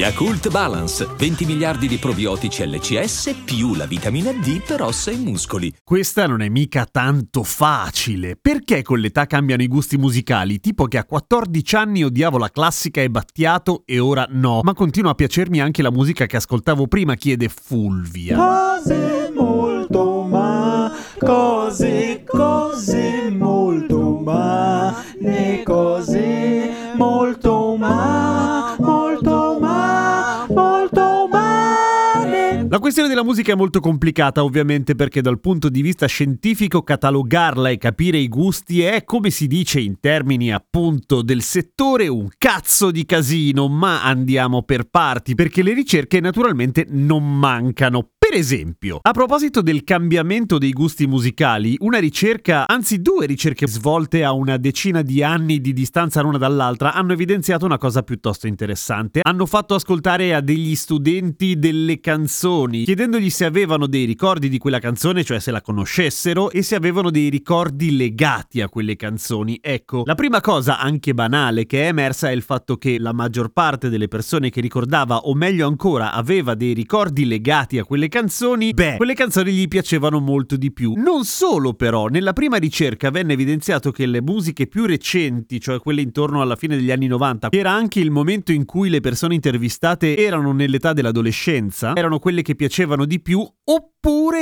Yakult Balance, 20 miliardi di probiotici LCS più la vitamina D per ossa e muscoli. Questa non è mica tanto facile. Perché con l'età cambiano i gusti musicali? Tipo che a 14 anni odiavo la classica e Battiato e ora no. Ma continua a piacermi anche la musica che ascoltavo prima, chiede Fulvia. Cose molto ma, cose, cose molto ma, ne cose molto ma, questione della musica è molto complicata ovviamente perché dal punto di vista scientifico catalogarla e capire i gusti è, come si dice in termini appunto del settore, un cazzo di casino, ma andiamo per parti perché le ricerche naturalmente non mancano. Per esempio, a proposito del cambiamento dei gusti musicali, una ricerca, anzi due ricerche svolte a una decina di anni di distanza l'una dall'altra, hanno evidenziato una cosa piuttosto interessante. Hanno fatto ascoltare a degli studenti delle canzoni, chiedendogli se avevano dei ricordi di quella canzone, cioè se la conoscessero, e se avevano dei ricordi legati a quelle canzoni. Ecco, la prima cosa, anche banale, che è emersa è il fatto che la maggior parte delle persone che ricordava, o meglio ancora, aveva dei ricordi legati a quelle canzoni, beh, quelle canzoni gli piacevano molto di più. Non solo però, nella prima ricerca venne evidenziato che le musiche più recenti, cioè quelle intorno alla fine degli anni 90, che era anche il momento in cui le persone intervistate erano nell'età dell'adolescenza, erano quelle che piacevano di più, oppure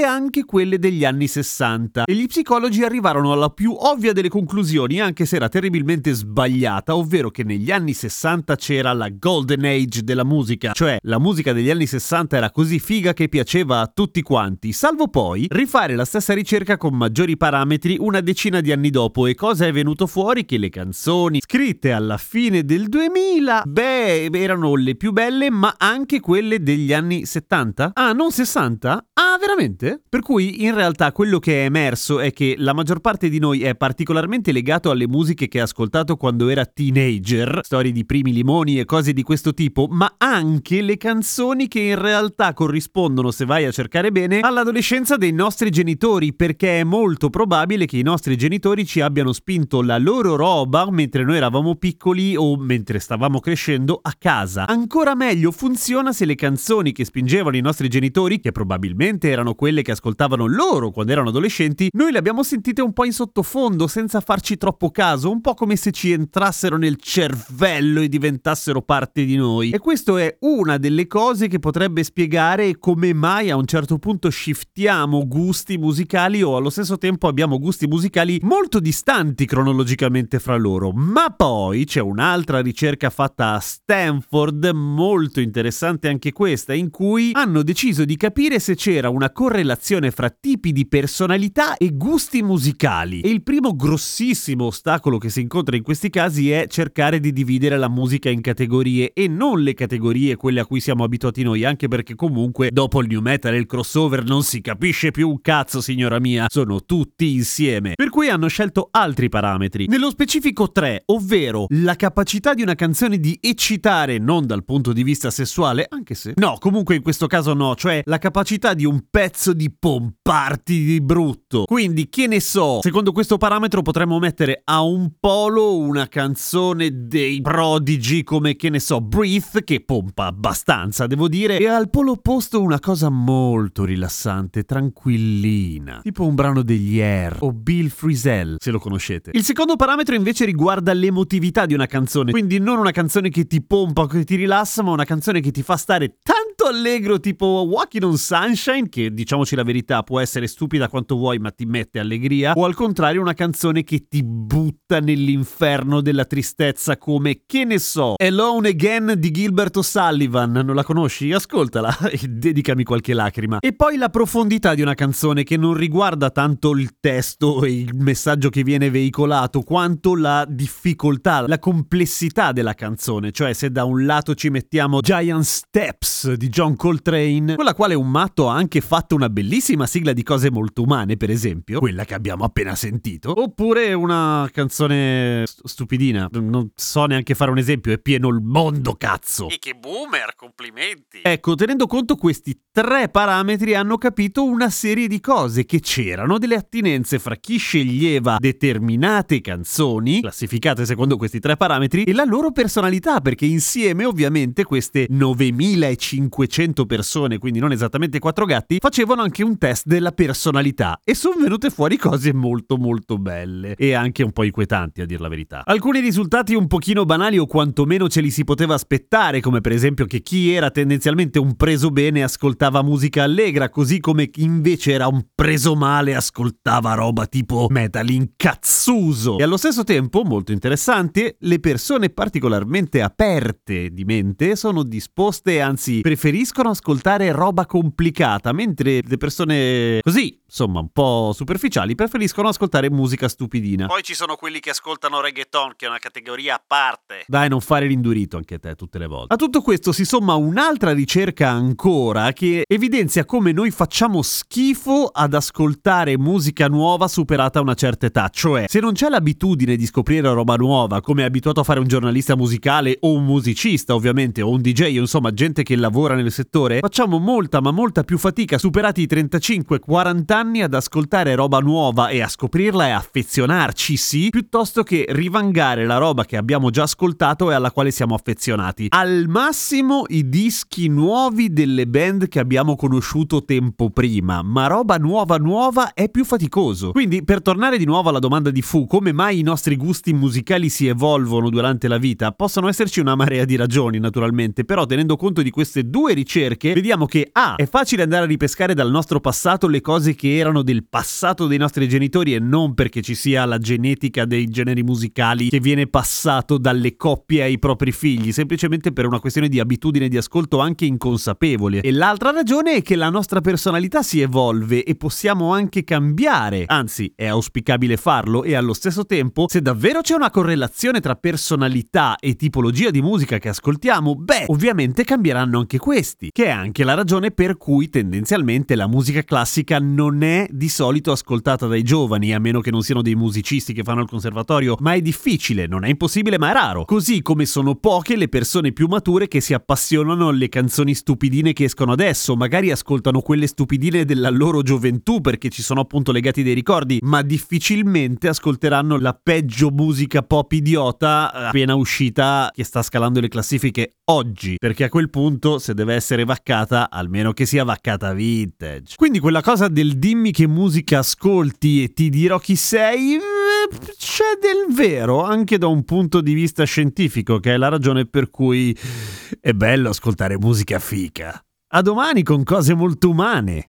anche quelle degli anni 60. E gli psicologi arrivarono alla più ovvia delle conclusioni, anche se era terribilmente sbagliata, ovvero che negli anni 60 c'era la golden age della musica, cioè la musica degli anni 60 era così figa che piaceva a tutti quanti, salvo poi rifare la stessa ricerca con maggiori parametri una decina di anni dopo e cosa è venuto fuori? Che le canzoni scritte alla fine del 2000, beh, erano le più belle, ma anche quelle degli anni 70? Ah, non 60? Veramente? Per cui in realtà quello che è emerso è che la maggior parte di noi è particolarmente legato alle musiche che ha ascoltato quando era teenager, storie di primi limoni e cose di questo tipo, ma anche le canzoni che in realtà corrispondono, se vai a cercare bene, all'adolescenza dei nostri genitori, perché è molto probabile che i nostri genitori ci abbiano spinto la loro roba mentre noi eravamo piccoli o mentre stavamo crescendo a casa. Ancora meglio funziona se le canzoni che spingevano i nostri genitori, che probabilmente erano quelle che ascoltavano loro quando erano adolescenti, noi le abbiamo sentite un po' in sottofondo senza farci troppo caso, un po' come se ci entrassero nel cervello e diventassero parte di noi. E questo è una delle cose che potrebbe spiegare come mai a un certo punto shiftiamo gusti musicali o allo stesso tempo abbiamo gusti musicali molto distanti cronologicamente fra loro. Ma poi c'è un'altra ricerca fatta a Stanford, molto interessante anche questa, in cui hanno deciso di capire se c'era una correlazione fra tipi di personalità e gusti musicali. E il primo grossissimo ostacolo che si incontra in questi casi è cercare di dividere la musica in categorie e non le categorie quelle a cui siamo abituati noi, anche perché comunque dopo il new metal e il crossover non si capisce più un cazzo, signora mia, sono tutti insieme. Per cui hanno scelto altri parametri. Nello specifico tre, ovvero la capacità di una canzone di eccitare non dal punto di vista sessuale, anche se no, comunque in questo caso no, cioè la capacità di un pezzo di pomparti di brutto. Quindi, che ne so, secondo questo parametro potremmo mettere a un polo una canzone dei prodigi come, che ne so, Breathe, che pompa abbastanza, devo dire, e al polo opposto una cosa molto rilassante, tranquillina, tipo un brano degli Air o Bill Frisell, se lo conoscete. Il secondo parametro invece riguarda l'emotività di una canzone, quindi non una canzone che ti pompa o che ti rilassa, ma una canzone che ti fa stare tanto allegro tipo Walking on Sunshine, che diciamoci la verità può essere stupida quanto vuoi ma ti mette allegria, o al contrario una canzone che ti butta nell'inferno della tristezza come, che ne so, Alone Again di Gilbert O'Sullivan, non la conosci? Ascoltala e dedicami qualche lacrima. E poi la profondità di una canzone che non riguarda tanto il testo e il messaggio che viene veicolato, quanto la difficoltà, la complessità della canzone, cioè se da un lato ci mettiamo Giant Steps di John Coltrane, con la quale un matto ha anche fatto una bellissima sigla di cose molto umane, per esempio, quella che abbiamo appena sentito, oppure una canzone st- stupidina, non so neanche fare un esempio, è pieno il mondo cazzo. E che boomer, complimenti. Ecco, tenendo conto questi tre parametri hanno capito una serie di cose che c'erano delle attinenze fra chi sceglieva determinate canzoni, classificate secondo questi tre parametri, e la loro personalità, perché insieme ovviamente queste 9500 persone, quindi non esattamente quattro gatti, facevano anche un test della personalità e sono venute fuori cose molto molto belle e anche un po' inquietanti a dir la verità. Alcuni risultati un pochino banali o quantomeno ce li si poteva aspettare, come per esempio che chi era tendenzialmente un preso bene ascoltava musica allegra, così come chi invece era un preso male ascoltava roba tipo metal incazzuso. E allo stesso tempo, molto interessante, le persone particolarmente aperte di mente sono disposte, anzi preferiscono ascoltare roba complicata, mentre le persone così, insomma, un po' superficiali, preferiscono ascoltare musica stupidina. Poi ci sono quelli che ascoltano reggaeton, che è una categoria a parte. Dai, non fare l'indurito anche te tutte le volte. A tutto questo si somma un'altra ricerca ancora che evidenzia come noi facciamo schifo ad ascoltare musica nuova superata una certa età. Cioè, se non c'è l'abitudine di scoprire roba nuova, come è abituato a fare un giornalista musicale o un musicista, ovviamente, o un DJ, insomma, gente che lavora nel settore, facciamo molta ma molta più fatica, superati i 35-40 anni, ad ascoltare roba nuova e a scoprirla e affezionarci, sì, piuttosto che rivangare la roba che abbiamo già ascoltato e alla quale siamo affezionati. Al massimo i dischi nuovi delle band che abbiamo conosciuto tempo prima, ma roba nuova nuova è più faticoso. Quindi, per tornare di nuovo alla domanda di Fu, come mai i nostri gusti musicali si evolvono durante la vita? Possono esserci una marea di ragioni, naturalmente, però tenendo conto di queste due ricerche, vediamo che A. È facile andare a ripescare dal nostro passato le cose che erano del passato dei nostri genitori e non perché ci sia la genetica dei generi musicali che viene passato dalle coppie ai propri figli, semplicemente per una questione di abitudine di ascolto anche inconsapevole. E l'altra ragione è che la nostra personalità si evolve e possiamo anche cambiare, anzi è auspicabile farlo e allo stesso tempo, se davvero c'è una correlazione tra personalità e tipologia di musica che ascoltiamo, beh, ovviamente cambieranno anche questi, che è anche la ragione per cui tendenzialmente la musica classica non è di solito ascoltata dai giovani, a meno che non siano dei musicisti che fanno il conservatorio, ma è difficile, non è impossibile, ma è raro. Così come sono poche le persone più mature che si appassionano alle canzoni stupidine che escono adesso, magari ascoltano quelle stupidine della loro gioventù perché ci sono appunto legati dei ricordi, ma difficilmente ascolteranno la peggio musica pop idiota eh, appena uscita che sta scalando le classifiche oggi, perché a quel punto se deve essere vaccata, almeno che sia vaccata vintage. Quindi quella cosa del dimmi che musica ascolti e ti dirò chi sei, eh, c'è del vero anche da un punto di vista scientifico, che è la ragione per cui è bello ascoltare musica fica. A domani con cose molto umane.